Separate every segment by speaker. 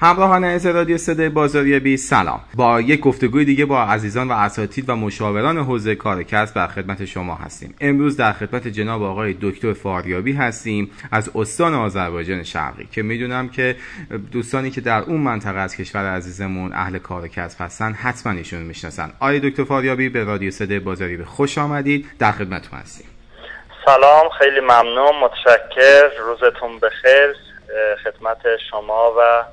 Speaker 1: همراهان از رادیو صدای بازاریابی سلام. با یک گفتگوی دیگه با عزیزان و اساتید و مشاوران حوزه کار کسب در خدمت شما هستیم. امروز در خدمت جناب آقای دکتر فاریابی هستیم از استان آذربایجان شرقی که می‌دونم که دوستانی که در اون منطقه از کشور عزیزمون اهل کار کسب هستن حتما ایشون می‌شناسن. آقای دکتر فاریابی به رادیو صدای بازاریابی خوش آمدید. در خدمتتون هستیم.
Speaker 2: سلام خیلی ممنون متشکر. روزتون بخیر. خدمت شما و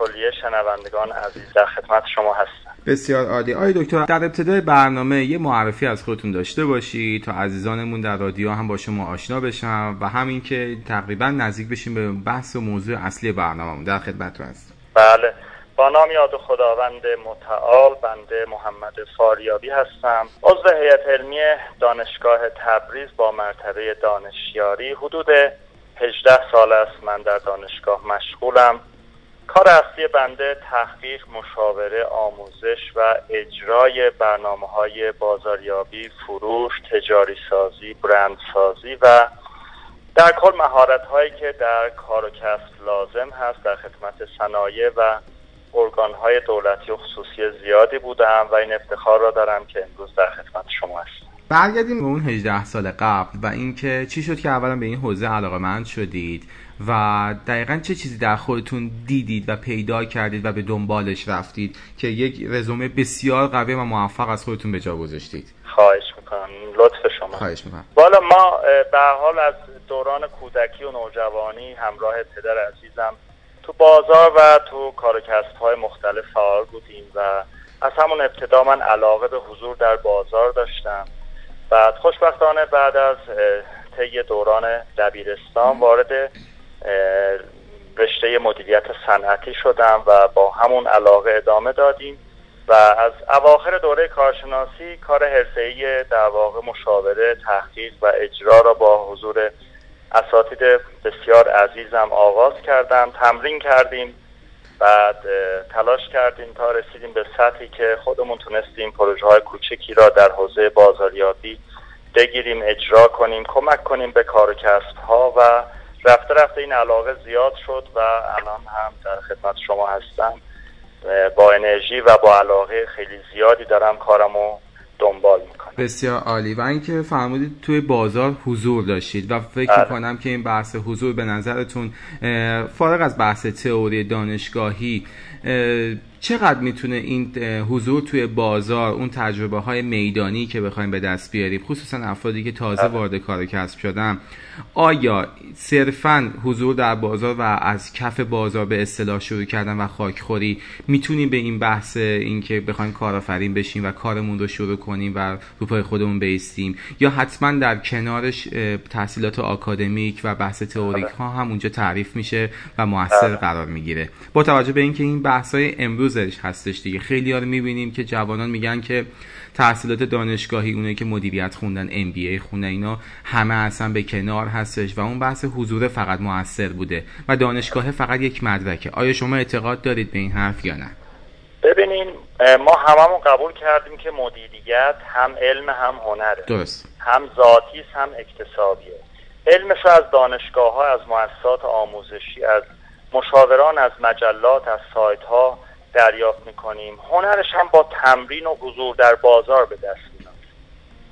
Speaker 2: کلیه شنوندگان عزیز در خدمت شما هستم.
Speaker 1: بسیار عالی. آقای دکتر در ابتدای برنامه یه معرفی از خودتون داشته باشی تا عزیزانمون در رادیو هم با شما آشنا بشن و همین که تقریبا نزدیک بشیم به بحث و موضوع اصلی برنامهمون. در خدمتتون هستم.
Speaker 2: بله. با نام یاد خداوند متعال بنده محمد فاریابی هستم. عضو هیئت علمی دانشگاه تبریز با مرتبه دانشیاری حدود 18 سال است من در دانشگاه مشغولم. کار اصلی بنده تحقیق مشاوره آموزش و اجرای برنامه های بازاریابی فروش تجاری سازی برند سازی و در کل مهارت هایی که در کار و کسب لازم هست در خدمت صنایع و ارگان های دولتی و خصوصی زیادی بودم و این افتخار را دارم که امروز در خدمت شما هستم.
Speaker 1: برگردیم به اون 18 سال قبل و اینکه چی شد که اولا به این حوزه علاقه مند شدید؟ و دقیقا چه چیزی در خودتون دیدید و پیدا کردید و به دنبالش رفتید که یک رزومه بسیار قوی و موفق از خودتون به جا گذاشتید؟
Speaker 2: خواهش می‌کنم. لطف شما.
Speaker 1: خواهش می‌کنم.
Speaker 2: بالا ما به حال از دوران کودکی و نوجوانی همراه پدر عزیزم تو بازار و تو کار کسب های مختلف فعال بودیم و از همون ابتدا من علاقه به حضور در بازار داشتم. بعد خوشبختانه بعد از طی دوران دبیرستان وارد رشته مدیریت صنعتی شدم و با همون علاقه ادامه دادیم و از اواخر دوره کارشناسی کار حرفه‌ای در واقع مشاوره تحقیق و اجرا را با حضور اساتید بسیار عزیزم آغاز کردم تمرین کردیم بعد تلاش کردیم تا رسیدیم به سطحی که خودمون تونستیم پروژه های کوچکی را در حوزه بازاریابی بگیریم اجرا کنیم کمک کنیم به کار ها و رفته رفته این علاقه زیاد شد و الان هم در خدمت شما هستم. با انرژی و با علاقه خیلی زیادی دارم کارمو دنبال می‌کنم.
Speaker 1: بسیار عالی. و اینکه فرمودید توی بازار حضور داشتید و فکر
Speaker 2: بله.
Speaker 1: می‌کنم که این بحث حضور به نظرتون فارغ از بحث تئوری دانشگاهی چقدر می‌تونه این حضور توی بازار اون تجربه های میدانی که بخوایم به دست بیاریم خصوصا افرادی که تازه وارد کار کسب شدن آیا صرفا حضور در بازار و از کف بازار به اصطلاح شروع کردن و خاکخوری می‌تونیم به این بحث اینکه بخوایم کارآفرین بشیم و کارمون رو شروع کنیم و رو پای خودمون بیستیم؟ یا حتما در کنارش تحصیلات آکادمیک و بحث تئوریک ها هم اونجا تعریف میشه و موثر قرار می‌گیره. با توجه به اینکه این بحث های امروزش هستش دیگه. خیلی رو می‌بینیم که جوانان میگن که تحصیلات دانشگاهی اونایی که مدیریت خوندن ام بی ای خوندن اینا همه اصلا به کنار هستش و اون بحث حضور فقط موثر بوده و دانشگاه فقط یک مدرکه. آیا شما اعتقاد دارید به این حرف یا نه؟
Speaker 2: ببینین ما هممون قبول کردیم که مدیریت هم علم هم هنره.
Speaker 1: درست.
Speaker 2: هم ذاتی هم اکتسابیه علمش از دانشگاه ها از مؤسسات آموزشی از مشاوران از مجلات از سایت ها دریافت می‌کنیم. هنرش هم با تمرین و حضور در بازار به دست میاد.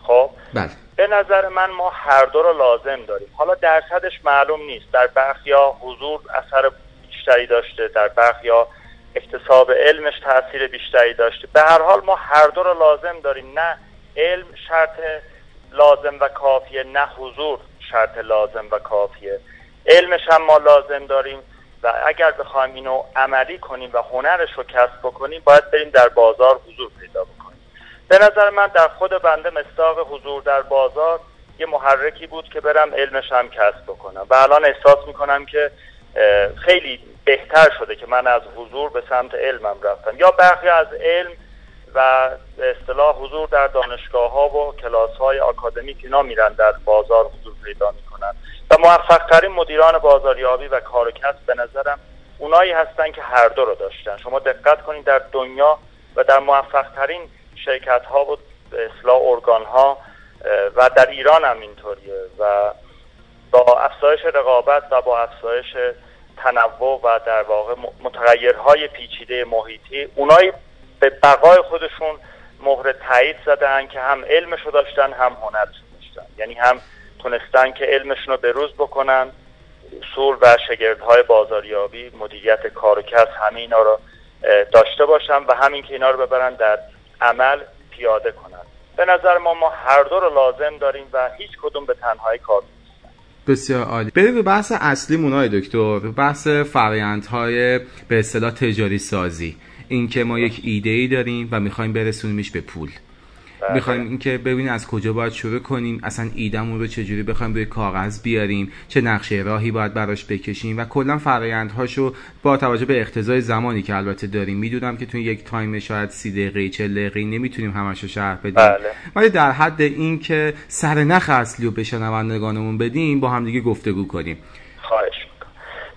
Speaker 2: خب؟
Speaker 1: بله.
Speaker 2: به نظر من ما هر دو رو لازم داریم. حالا درصدش معلوم نیست. در برخیا حضور اثر بیشتری داشته در برخیا اکتساب علمش تاثیر بیشتری داشته. به هر حال ما هر دو رو لازم داریم. نه علم شرط لازم و کافیه نه حضور شرط لازم و کافیه. علمش هم ما لازم داریم. و اگر بخوایم اینو عملی کنیم و هنرش رو کسب بکنیم باید بریم در بازار حضور پیدا بکنیم. به نظر من در خود بنده مستاق حضور در بازار یه محرکی بود که برم علمش هم کسب بکنم. و الان احساس می‌کنم که خیلی بهتر شده که من از حضور به سمت علمم رفتم. یا برخی از علم و به اصطلاح حضور در دانشگاه ها و کلاس های آکادمیک اینا میرن در بازار حضور پیدا می‌کنن. و موفق ترین مدیران بازاریابی و کار و کسب به نظرم اونایی هستن که هر دو رو داشتن. شما دقت کنید در دنیا و در موفق ترین شرکت ها و اصلاح ارگان ها و در ایران هم اینطوریه و با افزایش رقابت و با افزایش تنوع و در واقع متغیرهای پیچیده محیطی اونایی به بقای خودشون مهر تایید زدن که هم علمشو داشتن هم هنرش داشتن. یعنی هم تونستن که علمشون رو به روز بکنن. اصول و شگردهای بازاریابی مدیریت کار و کسب همه اینا رو داشته باشن و همین که اینا رو ببرن در عمل پیاده کنن. به نظر ما ما هر دو رو لازم داریم و هیچ کدوم به تنهایی کار
Speaker 1: بسیار عالی. بریم به بحث اصلی مون آقای دکتر. بحث فرایندهای به اصطلاح تجاری سازی. اینکه ما یک ایده ای داریم و می‌خوایم برسونیمش به پول. بله. می‌خوایم اینکه ببینیم از کجا باید شروع کنیم اصلا ایدمون رو چجوری بخوایم روی کاغذ بیاریم چه نقشه راهی باید براش بکشیم و کلا فرایندهاشو با توجه به اقتضای زمانی که البته داریم می‌دونم که تو یک time شاید سی دقیقه چهل دقیقه نمی‌تونیم همش رو شرح بدیم بله. ولی در حد این که سر نخ اصلی رو به شنوندگانمون بدیم با همدیگه گفتگو کنیم
Speaker 2: خواهش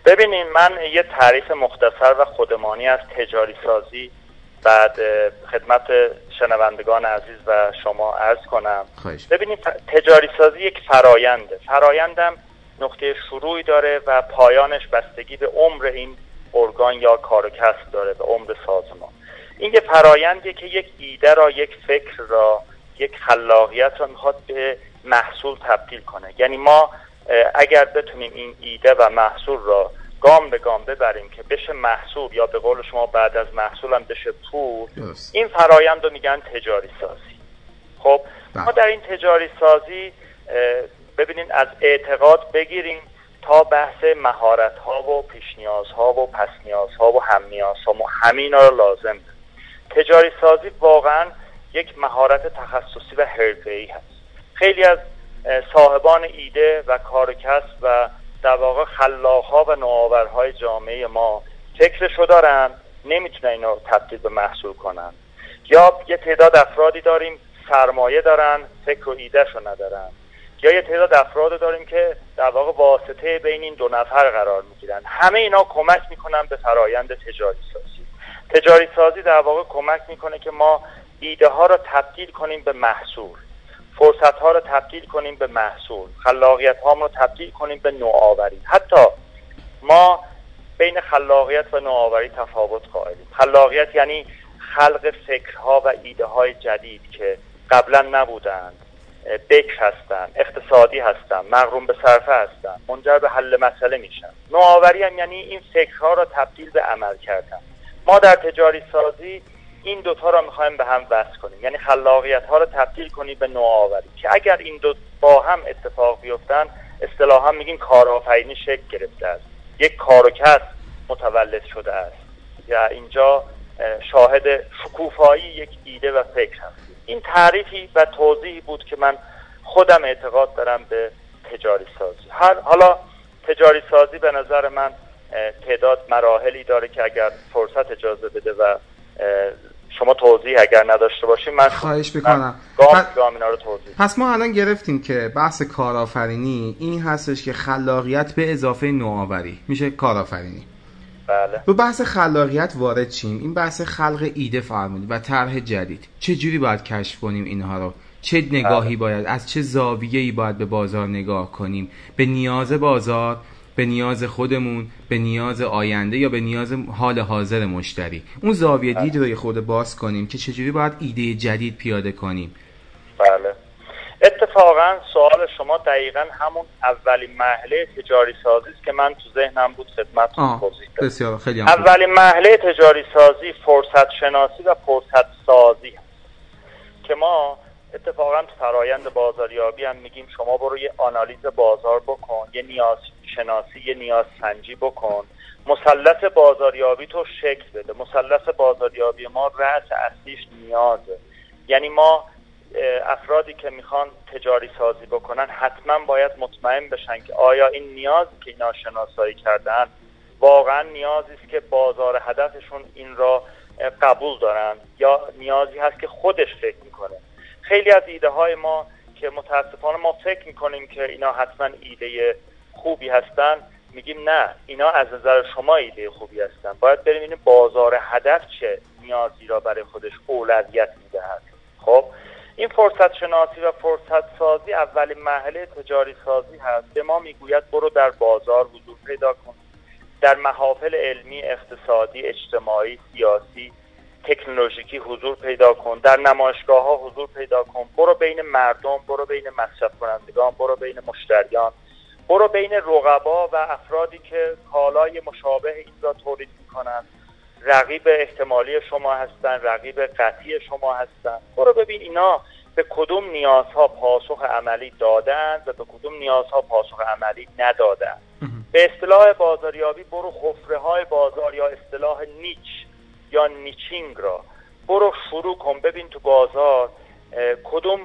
Speaker 2: ببینیم من یه تعریف مختصر و خودمانی از تجاری سازی بعد خدمت شنوندگان عزیز و شما عرض کنم. ببینید تجاری سازی یک فراینده فرایندم نقطه شروعی داره و پایانش بستگی به عمر این ارگان یا کار و کسب داره به عمر سازمان. این یه فرایندیه که یک ایده را یک فکر را یک خلاقیت را می‌خواد به محصول تبدیل کنه. یعنی ما اگر بتونیم این ایده و محصول را گام به گام ببریم که بشه محصول یا به قول شما بعد از محصولم بشه پول این فرایند رو میگن تجاری سازی. خب ما بله. در این تجاری سازی ببینید از اعتقاد بگیریم تا بحث مهارت ها و پیش نیاز ها و پس نیاز ها و هم نیاز ها و همین رو لازم تجاری سازی واقعا یک مهارت تخصصی و حرفه‌ای هست. خیلی از صاحبان ایده و کار کسب و در واقع خلاقها و نوآورهای جامعه ما فکرشو دارن نمی‌تونن اینو تبدیل به محصول کنن. یا یه تعداد افرادی داریم سرمایه دارن فکر و ایدهشو ندارن. یا یه تعداد افراد داریم که در واقع واسطه بین این دو نفر قرار می‌گیرن. همه اینا کمک می‌کنن به فرایند تجاری سازی تجاری سازی در واقع کمک می‌کنه که ما ایده ها رو تبدیل کنیم به محصول. فرصت ها رو تبدیل کنیم به محصول. خلاقیت ها رو تبدیل کنیم به نوآوری. حتی ما بین خلاقیت و نوآوری تفاوت قائلیم. خلاقیت یعنی خلق فکرها و ایده های جدید که قبلا نبودند بکر هستن اقتصادی هستن مغروم به صرفه هستن منجر به حل مسئله میشن. نوآوری هم یعنی این فکرها را تبدیل به عمل کردن. ما در تجاری سازی این دوتا را می‌خوایم به هم وصل کنیم. یعنی خلاقیت ها رو تبدیل کنیم به نوآوری. که اگر این دو با هم اتفاق بیفتن اصطلاحا میگیم کارآفرینی شکل گرفته است. یک کار و متولد شده است. یا اینجا شاهد شکوفایی یک ایده و فکر هست این تعریفی و توضیحی بود که من خودم اعتقاد دارم به تجاری سازی. هر حالا تجاری سازی به نظر من تعداد مراحلی داره که اگر فرصت اجازه بده و شما توضیح اگر نداشته باشیم من
Speaker 1: خواهش بکنم
Speaker 2: گام گام اینا رو توضیح
Speaker 1: پس ما الان گرفتیم که بحث کارآفرینی این هستش که خلاقیت به اضافه نوآوری. میشه کارآفرینی.
Speaker 2: بله.
Speaker 1: رو بحث خلاقیت وارد چیم این بحث خلق ایده فرمودید و طرح جدید. چه جوری باید کشف کنیم اینها رو؟ چه نگاهی بله. باید از چه زاویه‌ای باید به بازار نگاه کنیم؟ به نیاز بازار به نیاز خودمون به نیاز آینده یا به نیاز حال حاضر مشتری. اون زاویه دید رو خود باز کنیم که چجوری باید ایده جدید پیاده کنیم.
Speaker 2: بله. اتفاقا سوال شما دقیقا همون اولین محله تجاری سازی است که من تو ذهنم بود خدمت توضیح
Speaker 1: بسیار خیلی
Speaker 2: اولین محله تجاری سازی فرصت شناسی و فرصت سازی هست که ما اتفاقا تو فرایند بازاریابی هم میگیم شما برو یه آنالیز بازار بکن یه نیاز شناسی یه نیاز سنجی بکن. مثلث بازاریابی تو شکل بده. مثلث بازاریابی ما رأس اصلیش نیازه. یعنی ما افرادی که می‌خوان تجاری سازی بکنن حتما باید مطمئن بشن که آیا این نیازی که اینا شناسایی کردن واقعا نیازی است که بازار هدفشون این را قبول دارن یا نیازی هست که خودش فکر می‌کنه. خیلی از ایده های ما که متاسفانه ما فکر می‌کنیم که اینا حتما ایده خوبی هستن میگیم نه اینا از نظر شما ایده خوبی هستن. باید بریم این بازار هدف چه نیازی را برای خودش اولویت می‌دهد. خب این فرصت شناسی و فرصت سازی اولین محله تجاری سازی هست. به ما می‌گوید برو در بازار حضور پیدا کن. در محافل علمی اقتصادی اجتماعی سیاسی تکنولوژیکی حضور پیدا کن. در نمایشگاه ها حضور پیدا کن. برو بین مردم برو بین مصرف کنندگان برو بین مشتریان. برو بین رقبا و افرادی که کالای مشابه این را تولید می‌کنند رقیب احتمالی شما هستند رقیب قطعی شما هستند برو ببین اینا به کدوم نیازها پاسخ عملی دادند و به کدوم نیازها پاسخ عملی ندادند به اصطلاح بازاریابی برو خفره های بازار یا اصطلاح نیچ یا نیچینگ را. برو شروع کن ببین تو بازار کدوم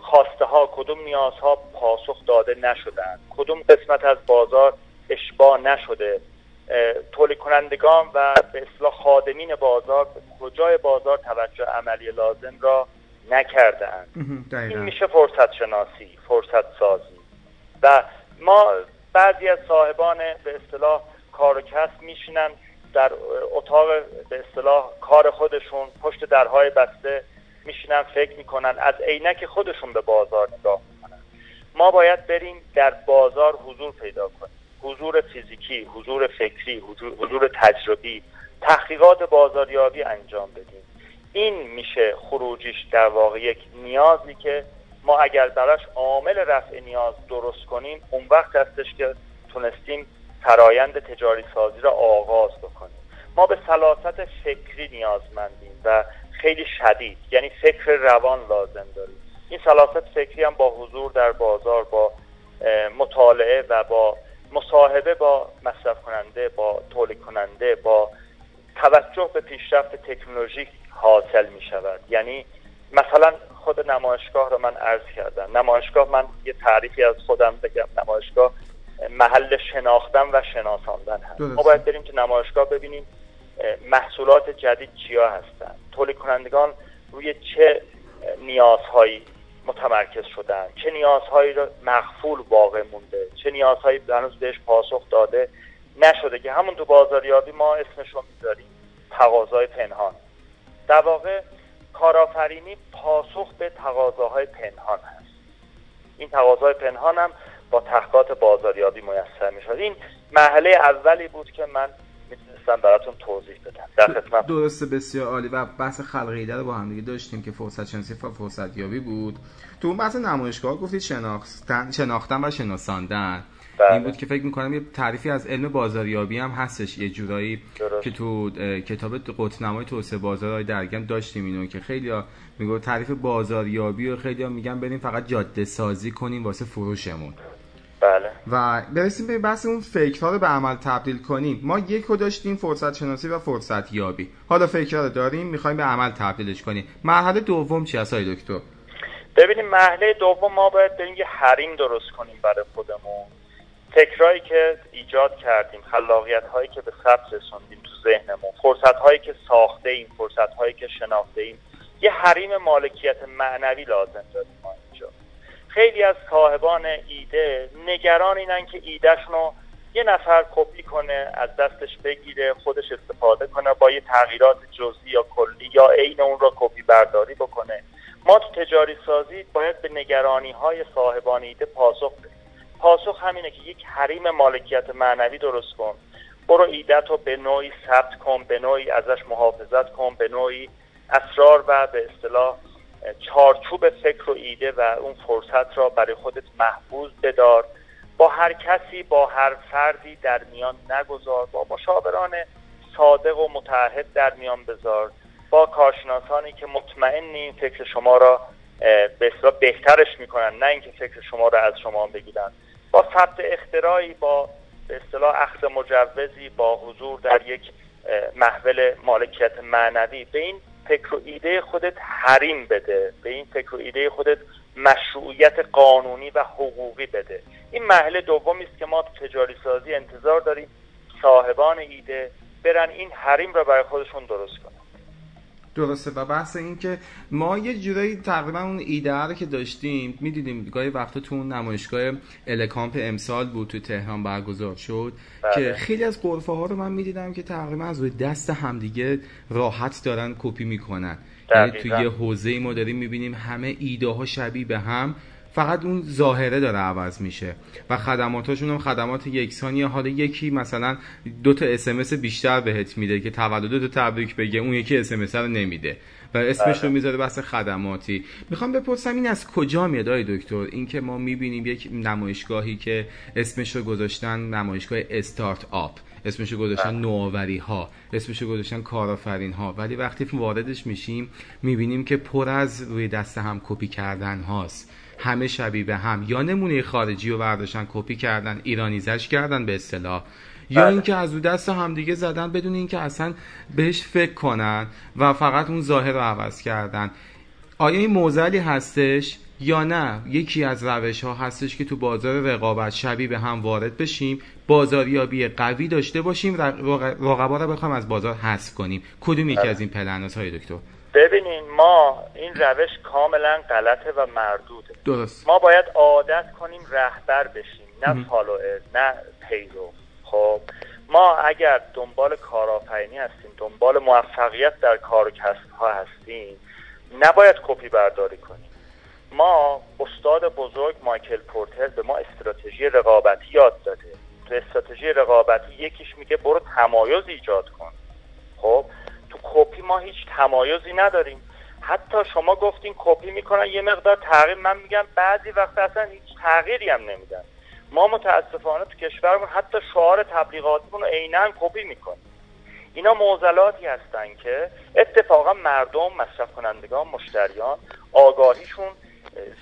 Speaker 2: خواسته ها کدوم نیازها پاسخ داده نشدن. کدوم قسمت از بازار اشباه نشده. تولید کنندگان و به اصلاح خادمین بازار کجای بازار توجه عملی لازم را نکردن این میشه فرصت شناسی فرصت سازی و ما بعضی از صاحبان به اصطلاح کار و کسب میشینن در اتاق به اصطلاح کار خودشون پشت درهای بسته میشینن فکر می‌کنن از عینک خودشون به بازار نگاه می‌کنن. ما باید بریم در بازار حضور پیدا کنیم. حضور فیزیکی حضور فکری حضور تجربی تحقیقات بازاریابی انجام بدیم. این میشه خروجیش در واقع یک نیازی که ما اگر براش عامل رفع نیاز درست کنیم اون وقت هستش که تونستیم فرایند تجاری سازی را آغاز بکنیم. ما به سلاست فکری نیازمندیم و خیلی شدید یعنی فکر روان لازم داریم. این سلاست فکری هم با حضور در بازار با مطالعه و با مصاحبه با مصرف کننده با تولید کننده با توجه به پیشرفت تکنولوژی حاصل می شود. یعنی مثلا خود نمایشگاه رو من عرض کردم. نمایشگاه من یه تعریفی از خودم بگم. نمایشگاه محل شناختن و شناساندن هست. ما باید بریم تو نمایشگاه ببینیم محصولات جدید چیا هستن؟ تولید کنندگان روی چه نیازهایی متمرکز شدن؟ چه نیازهایی رو مخفول واقع مونده؟ چه نیازهایی هنوز بهش پاسخ داده نشده که همون تو بازاریابی ما اسمش رو می‌ذاریم تقاضای پنهان. در واقع کارآفرینی پاسخ به تقاضاهای پنهان هست. این تقاضای پنهان هم با تحقیقات بازاریابی میسر می‌شد. این مرحله اولی بود که من می‌تونستم براتون توضیح بدم. در خدمت.
Speaker 1: درسته بسیار عالی. و بحث خلقیده رو با هم دیگه داشتیم که فرصت شناسی و فرصت یابی بود. تو اون بحث نمایشگاه گفتید شناختن شناختن و شناساندن. بله. این بود که فکر می‌کنم یه تعریفی از علم بازاریابی هم هستش. یه جورایی که تو کتاب قطنمای توسعه بازارهای درگم داشتیم اینو که خیلی ها میگو تعریف بازاریابی و خیلی ها میگن بریم فقط جاده سازی کنیم واسه فروشمون.
Speaker 2: بله.
Speaker 1: و برسیم به بحث اون فکرها رو به عمل تبدیل کنیم. ما یک رو داشتیم فرصت شناسی و فرصت یابی حالا فکرها رو داریم می‌خوایم به عمل تبدیلش کنیم. مرحله دوم چی هست دکتر؟
Speaker 2: ببینیم مرحله دوم ما باید بریم یه حریم درست کنیم برای خودمون. فکرهایی که ایجاد کردیم خلاقیت هایی که به ثبت رسوندیم تو ذهنمون فرصت هایی که ساخته ایم فرصت هایی که شناخته ایم یه حریم مالکیت معنوی لازم داریم خیلی از صاحبان ایده نگران اینن که ایدهشون رو یه نفر کپی کنه از دستش بگیره خودش استفاده کنه با یه تغییرات جزئی یا کلی یا عین اون را کپی برداری بکنه. ما تو تجاری سازی باید به نگرانی های صاحبان ایده پاسخ بدیم. پاسخ همینه که یک حریم مالکیت معنوی درست کن. برو ایدت رو به نوعی ثبت کن به نوعی ازش محافظت کن به نوعی اسرار و به اصطلاح چارچوب فکر و ایده و اون فرصت را برای خودت محفوظ بدار. با هر کسی با هر فردی در میان نگذار. با مشاوران صادق و متعهد در میان بذار. با کارشناسانی که مطمئنی فکر شما را به بهترش می‌کنن نه اینکه فکر شما را از شما بگیرن. با ثبت اختراعی با به اصطلاح اخذ مجوزی با حضور در یک محول مالکیت معنوی. به این فکر و ایده خودت حریم بده به این فکر و ایده خودت مشروعیت قانونی و حقوقی بده. این محل دومی است که ما تجاری سازی انتظار داریم صاحبان ایده برن این حریم را برای خودشون درست کنن.
Speaker 1: درسته. و بحث این که ما یه جورایی تقریبا اون ایده رو که داشتیم می‌دیدیم گاهی وقتا تو اون نمایشگاه الکامپ امسال بود تو تهران برگزار شد بله. که خیلی از قرفه ها رو من می‌دیدم که تقریبا از روی دست همدیگه راحت دارن کپی می‌کنن. یعنی تو یه حوزه ما داریم می‌بینیم همه ایده ها شبیه به هم. فقط اون ظاهره داره عوض میشه و خدماتاشون هم خدمات یکسانیه حالا یکی مثلا دو تا اسمس بیشتر بهت میده که تولد تو تبریک بگه اون یکی اسمس رو نمیده و اسمش رو بله. می‌ذاره بحث خدماتی. می‌خوام بپرسم این از کجا میاد آقای دکتر؟ اینکه ما می‌بینیم یک نمایشگاهی که اسمش رو گذاشتن نمایشگاه استارت آپ اسمش رو گذاشتن بله. نوآوری ها اسمش رو گذاشتن کارآفرین ها ولی وقتی واردش میشیم می‌بینیم که پر از روی دست هم کپی کردن هاست. همه شبیه به هم. یا نمونه خارجی رو برداشتن کپی کردن ایرانیزش کردن به اصطلاح. یا بله. اینکه از رو دست همدیگه زدن بدون اینکه اصلا بهش فکر کنن و فقط اون ظاهر رو عوض کردن. آیا این موزلی هستش یا نه؟ یکی از روش ها هستش که تو بازار رقابت شبیه به هم وارد بشیم بازاریابی قوی داشته باشیم رقبا رو بخوایم از بازار حذف کنیم. کدوم یکی بله. از این پلنات های دکتر.
Speaker 2: ببینین ما این روش کاملا غلطه و مردوده.
Speaker 1: درست.
Speaker 2: ما باید عادت کنیم رهبر بشیم نه فالوئر نه پیرو. خب ما اگر دنبال کارآفرینی هستیم دنبال موفقیت در کار و کسب ها هستیم نباید کپی برداری کنیم. ما استاد بزرگ مایکل پورتر به ما استراتژی رقابتی یاد داده. تو استراتژی رقابتی یکیش میگه برو تمایز ایجاد کن. خب کپی ما هیچ تمایزی نداریم. حتی شما گفتین کپی می‌کنن یه مقدار تغییر. من میگم بعضی وقت اصلا هیچ تغییری هم نمیدن. ما متاسفانه تو کشورمون حتی شعار تبلیغاتیمون رو عینا کپی می‌کنیم. اینا معضلاتی هستن که اتفاقا مردم مصرف کنندگان مشتریان آگاهیشون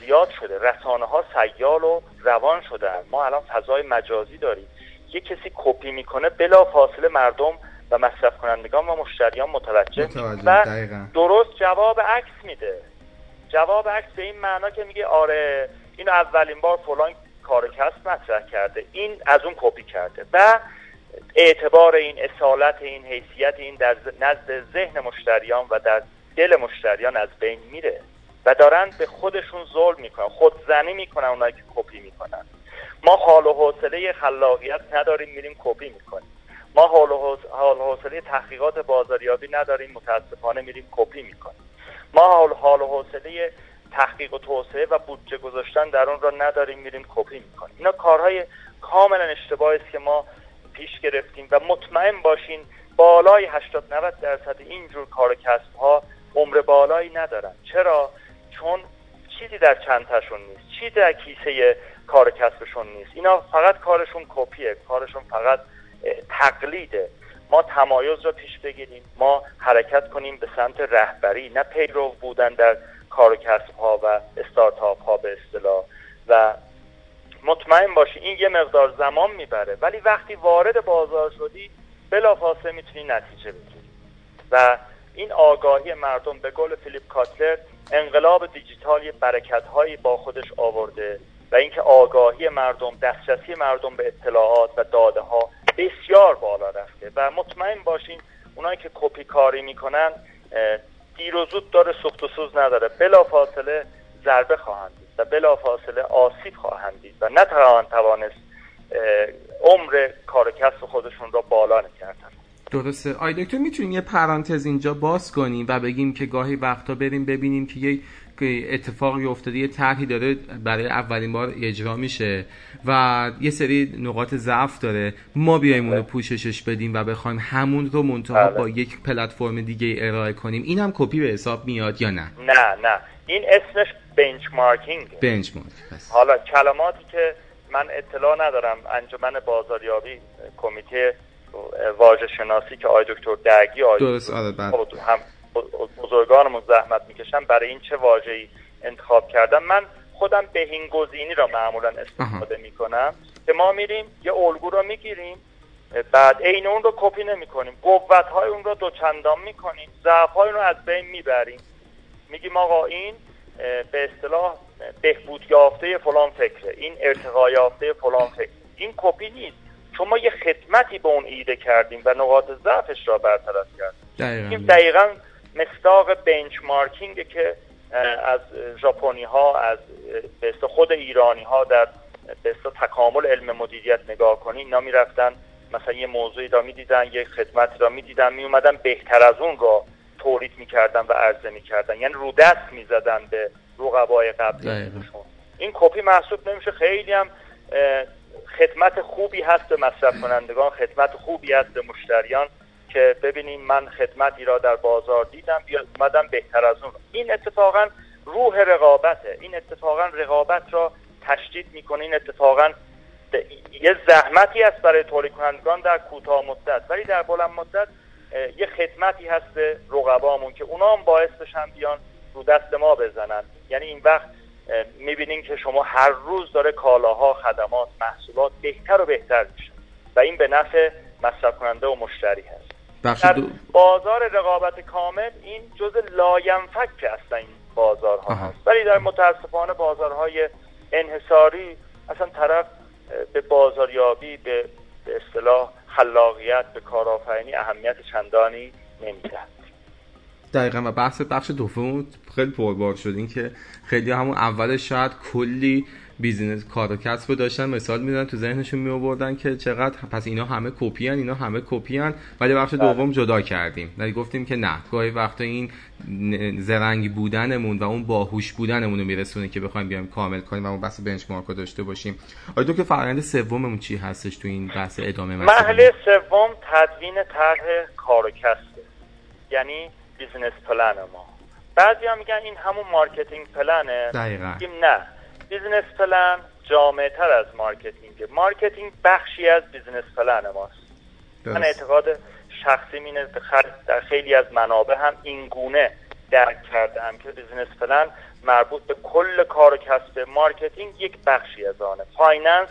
Speaker 2: زیاد شده. رسانه ها سیال و روان شدن. ما الان فضای مجازی داریم. یه کسی کپی می‌کنه بلا فاصله مردم و مصرف کنندگان و مشتریان متوجه, و درست جواب عکس میده. جواب عکس به این معنا که میگه آره این اولین بار فلان کار کسب مطرح کرده. این از اون کپی کرده. و اعتبار این اصالت این حیثیت این در نزد ذهن مشتریان و در دل مشتریان از بین میره. و دارن به خودشون ظلم می‌کنن خودزنی می‌کنن اونایی که کپی می‌کنن. ما حال و حوصله خلاقیت نداریم میریم کپی می‌کنیم. ما حال و حوصله تحقیقات بازاریابی نداریم متاسفانه میریم کپی می‌کنیم. ما حال و حوصله تحقیق و توسعه و بودجه گذاشتن در اون را نداریم میریم کپی می‌کنیم. اینا کارهای کاملا اشتباهی است که ما پیش گرفتیم و مطمئن باشین بالای 80 90 درصد اینجور کار کسب ها عمر بالایی ندارن. چرا؟ چون چیزی در چندتاشون نیست. چیزی در کیسه کار کسبشون نیست. اینا فقط کارشون کپیه. کارشون فقط تقلیده ما تمایز را پیش بگیریم. ما حرکت کنیم به سمت رهبری نه پیرو بودن در کار و کسب ها و استارتاپ ها به اصطلاح. و مطمئن باشی این یه مقدار زمان می‌بره. ولی وقتی وارد بازار شدی بلافاصله می‌تونی نتیجه بگیری. و این آگاهی مردم به گل فیلیپ کاتلر انقلاب دیجیتال یه برکت هایی با خودش آورده و اینکه آگاهی مردم دسترسی مردم به اطلاعات و داده ها بسیار بالا رفته و مطمئن باشین اونایی که کپی کاری می‌کنن دیر و زود داره سخت و سوز نداره. بلا فاصله ضربه خواهند دید و بلا فاصله آسیب خواهند دید و نتوان توانست عمر کار کسب خودشون را بالا نکردن
Speaker 1: درسته. آی دکتر می‌تونیم یه پرانتز اینجا باز کنیم و بگیم که گاهی وقتا بریم ببینیم که یه اتفاقی افتاده یه طرحی داره برای اولین بار اجرا میشه و یه سری نقاط ضعف داره. ما بیایم اونو پوششش بدیم و بخوایم همون رو منتها بله. با یک پلتفرم دیگه ارائه کنیم. این هم کپی به حساب میاد یا نه؟
Speaker 2: نه نه. این اسمش بنچمارکینگ
Speaker 1: بنچمارک
Speaker 2: حالا کلماتی که من اطلاع ندارم انجمن بازاریابی کمیته واژه شناسی که آقای دکتر دگی آقای
Speaker 1: درست آره بله.
Speaker 2: هم بزرگانمون زحمت می‌کشن برای این چه واژه‌ای انتخاب کردم من خودم بهینگزینی را معمولا استفاده می‌کنم که ما میریم یه الگو رو می‌گیریم بعد عین اون رو کپی نمی‌کنیم قوت های اون رو دوچندان می‌کنیم ضعف های اون رو از بین می‌بریم. میگیم آقا این به اصطلاح بهبود یافته فلان فکره این ارتقا یافته فلان فکر. این کپی نیست. چون ما یه خدمتی به اون ایده کردیم و نقاط ضعفش را برطرف کردیم. این دقیقا مستاق بنچمارکینگ که از ژاپنی ها از به خود ایرانی ها در به تکامل علم مدیریت نگاه کنی اینا می‌رفتن مثلا یه موضوعی را می‌دیدن یه خدمتی را می‌دیدن میومدن بهتر از اون را تولید می‌کردن و عرضه می‌کردن. یعنی رو دست می‌زدن به رقبای قبلی. این کپی محسوب نمیشه. خیلی هم خدمت خوبی هست به مصرف کنندگان خدمت خوبی هست به مشتریان که ببینیم من خدمتی را در بازار دیدم بیا اومدم بهتر از اون. این اتفاقا روح رقابته. این اتفاقا رقابت را تشدید می‌کنه. این اتفاقا یه زحمتی هست برای تولید کنندگان در کوتاه مدت. ولی در بلند مدت یه خدمتی هست به رقبامون که اونا هم باعث بشن بیان رو دست ما بزنن. یعنی این وقت می‌بینین که شما هر روز داره کالاها خدمات محصولات بهتر و بهتر میشن و این به نفع مصرف کننده و مشتری هست. در بازار رقابت کامل این جز لاینفک اصلا این بازارها هست. ولی در متاسفانه بازارهای انحصاری اصلا طرف به بازاریابی به اصطلاح خلاقیت به کارآفرینی اهمیت چندانی نمیده
Speaker 1: دقیقا و بحث بخش دوم خیلی پربار شد. این که خیلی همون اولش شاید کلی business کار و کسب داشتن مثال میدن تو ذهنشون می آوردن که چقدر پس اینا همه کپی اینا همه کپی ولی بخش بله. دوم جدا کردیم. ولی گفتیم که نه گاهی وقتا این زرنگی بودنمون و اون باهوش بودنمون رو میرسونه که بخوایم بیایم کامل کنیم و اون بحث benchmark رو داشته باشیم. آقای دکتر فرآیند سوممون چی هستش تو این بحث ادامه
Speaker 2: مرحله سوم تدوین طرح کار و کسب. یعنی business plan ما. بعضی ها میگن این همون marketing plan ه
Speaker 1: دقیقا.
Speaker 2: نه. business plan جامع تر از marketing marketing بخشی از business plan ماست. من اعتقاد شخصی من اینه در خیلی از منابع هم این گونه درک کردم که business plan مربوط به کل کار و کسب marketing یک بخشی از آنه. finance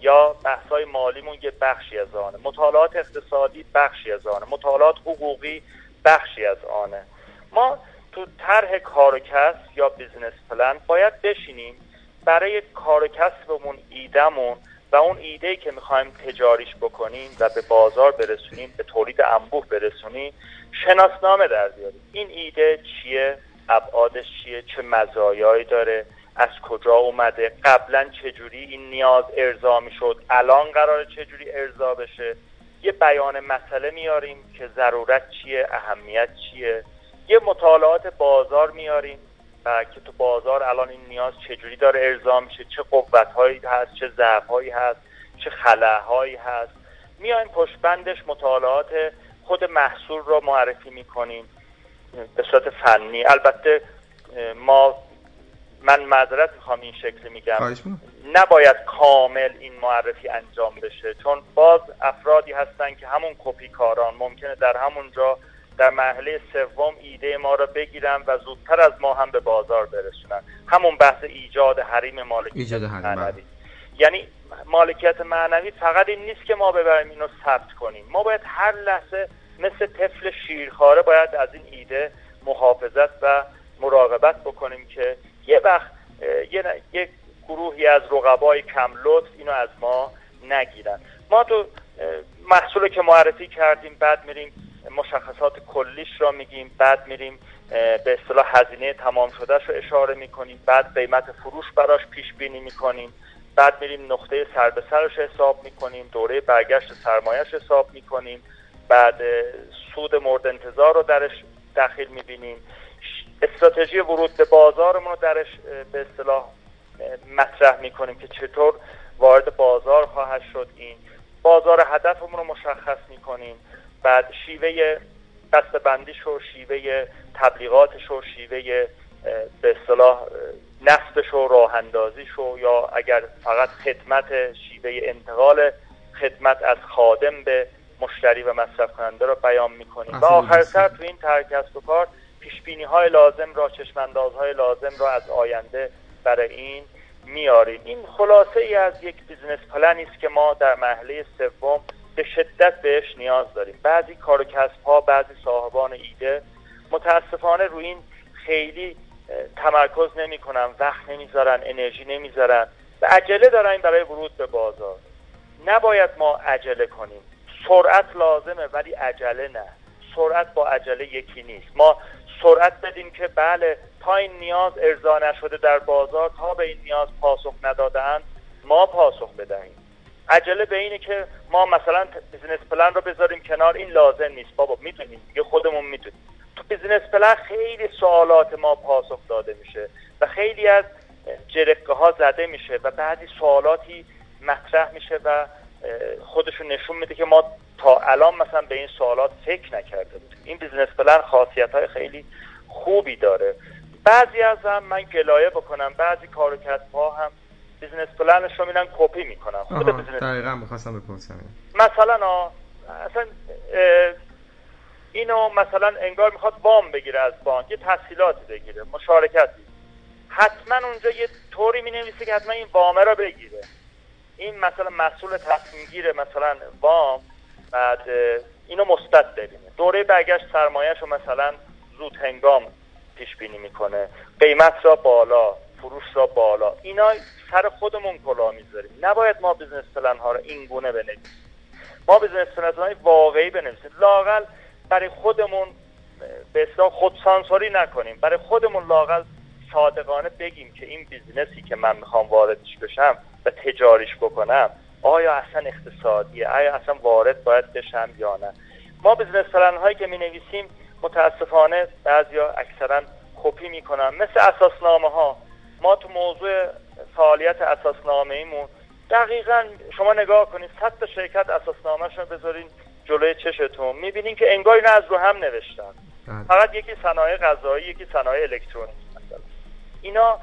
Speaker 2: یا بحثای مالیمون یک بخشی از آنه. مطالعات اقتصادی بخشی از آنه. مطالعات حقوقی بخشی از آنه. ما تو طرح کار کسب یا business plan باید بشینیم برای کار و کسبمون ایدمون و اون ایده که می‌خوایم تجاریش بکنیم و به بازار برسونیم به تولید انبوه برسونیم شناسنامه در بیاریم. این ایده چیه؟ ابعادش چیه؟ چه مزایایی داره؟ از کجا اومده؟ قبلا چجوری این نیاز ارضا می‌شد؟ الان قرار چجوری ارضا بشه؟ یه بیان مسئله میاریم که ضرورت چیه اهمیت چیه. یه مطالعات بازار میاریم و که تو بازار الان این نیاز چجوری داره ارضا میشه چه قوت هایی هست چه ضعف هایی هست چه خلاهایی هست. میایم پشت بندش مطالعات خود محصول رو معرفی می‌کنیم به صورت فنی. البته ما من معذرت می‌خوام این شکلی میگم. نباید کامل این معرفی انجام بشه چون باز افرادی هستن که همون کپی کاران ممکنه در همونجا در مرحله سوم ایده ما را بگیرن و زودتر از ما هم به بازار برسونن. همون بحث ایجاد حریم مالکیت معنوی. بله. یعنی مالکیت معنوی فقط این نیست که ما ببریم اینو ثبت کنیم. ما باید هر لحظه مثل طفل شیرخواره باید از این ایده محافظت و مراقبت بکنیم که یه وقت یه, یه گروهی از رقبای کم لطف اینو از ما نگیرن. ما تو محصول که معرفی کردیم بعد میریم مشخصات کلیش را میگیم بعد میریم به اصطلاح هزینه تمام شدهش رو اشاره می‌کنیم بعد قیمت فروش براش پیش بینی می‌کنیم بعد میریم نقطه سر به سرش حساب می‌کنیم دوره برگشت سرمایش حساب می‌کنیم بعد سود مورد انتظار رو درش داخل می‌بینیم. استراتژی ورود به بازارمون رو درش به اصطلاح مطرح می‌کنیم که چطور وارد بازار خواهد شد این. بازار هدفمون رو مشخص می‌کنیم. بعد شیوه بندیش و شیوه تبلیغاتش و شیوه به اصطلاح نصبش و راه اندازیش و یا اگر فقط خدمت شیوه انتقال خدمت از خادم به مشتری و مصرف کننده رو بیان می‌کنیم. و آخر سر تو این طرح کسب و کار پیش بینی های لازم را چشمانداز های لازم را از آینده برای این میاریم این خلاصه ای از یک business plan ی است که ما در مرحله سوم به شدت بهش نیاز داریم. بعضی کار ها بعضی صاحبان ایده متاسفانه روی این خیلی تمرکز نمی‌کنن وقت نمی‌ذارن انرژی نمی‌ذارن و عجله دارن برای ورود به بازار. نباید ما عجله کنیم. سرعت لازمه ولی عجله نه. سرعت با عجله یکی نیست. ما سرعت بدیم که بله تا این نیاز ارضا نشده در بازار تا به این نیاز پاسخ ندادن ما پاسخ بدهیم. عجله به اینه که ما مثلا business plan رو بذاریم کنار این لازم نیست. بابا می‌تونیم دیگه خودمون می‌تونیم تو business plan خیلی سوالات ما پاسخ داده میشه و خیلی از جرقه ها زده میشه و بعضی سوالاتی مطرح میشه و خودشون نشون میده که ما تا الان مثلا به این سوالات فکر نکرده بودیم. این business plan خاصیت های خیلی خوبی داره. بعضی از هم من گلایه بکنم بعضی کارکردها هم business plan ش رو میرن کپی می‌کنن.
Speaker 1: خود business دقیقا می‌خواستم بپرسم.
Speaker 2: مثلا اصلا اینو مثلا انگار می‌خواد وام بگیره از بانک یه تسهیلاتی بگیره مشارکتی. حتما اونجا یه طوری می نویسه که حتما این وامه را بگیره. این مثلا مسئول تصمیم گیره مثلا وام بعد اینو مثبت ببینه. دوره برگشت سرمایهش رو مثلا زود هنگام پیش بینی می‌کنه. قیمت را بالا فروش را بالا. اینا سر خودمون کلاه می‌ذاریم. نباید ما business plan ها رو این گونه بنویسیم. ما business plan های واقعی بنویسیم. لاقل برای خودمون به اصطلاح خودسانسوری نکنیم. برای خودمون لاقل صادقانه بگیم که این business ی که من می‌خوام واردش بشم و تجاریش بکنم آیا اصلا اقتصادیه آیا اصلا وارد باید بشم یا نه؟ ما business plan هایی که می نویسیم متاسفانه بعضیا اکثرا کپی می‌کنن مثل اساسنامه ها ما تو موضوع فعالیت اساسنامه ایمون دقیقا شما نگاه کنید صد تا شرکت اساسنامهشون بذارین جلوی چشتون می‌بینین که انگار نه از رو هم نوشتن. بله. فقط یکی صنایع غذایی یکی صنایع الکترونیک مثلا. اینا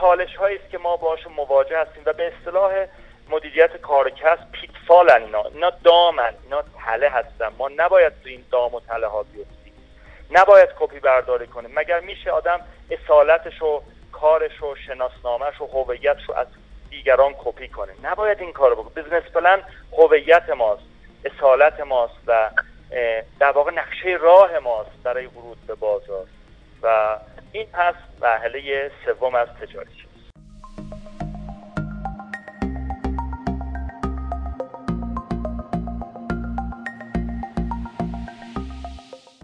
Speaker 2: چالش هایی است که ما باشون مواجه هستیم و به اصطلاح مدیریت کارکس پیتفالن اینا اینا دامن اینا تله هستن. ما نباید تو این دام و تله ها بیفتیم. نباید کپی برداری کنیم. مگر میشه آدم اصالتش و کارش و شناسنامهش و هویتش رو از دیگران کپی کنه؟ نباید این کارو بکنه. بزنس پلن هویت ماست اصالت ماست و در واقع نقشه راه ماست برای ورود به بازار. و این پس مرحله سوم از تجاری.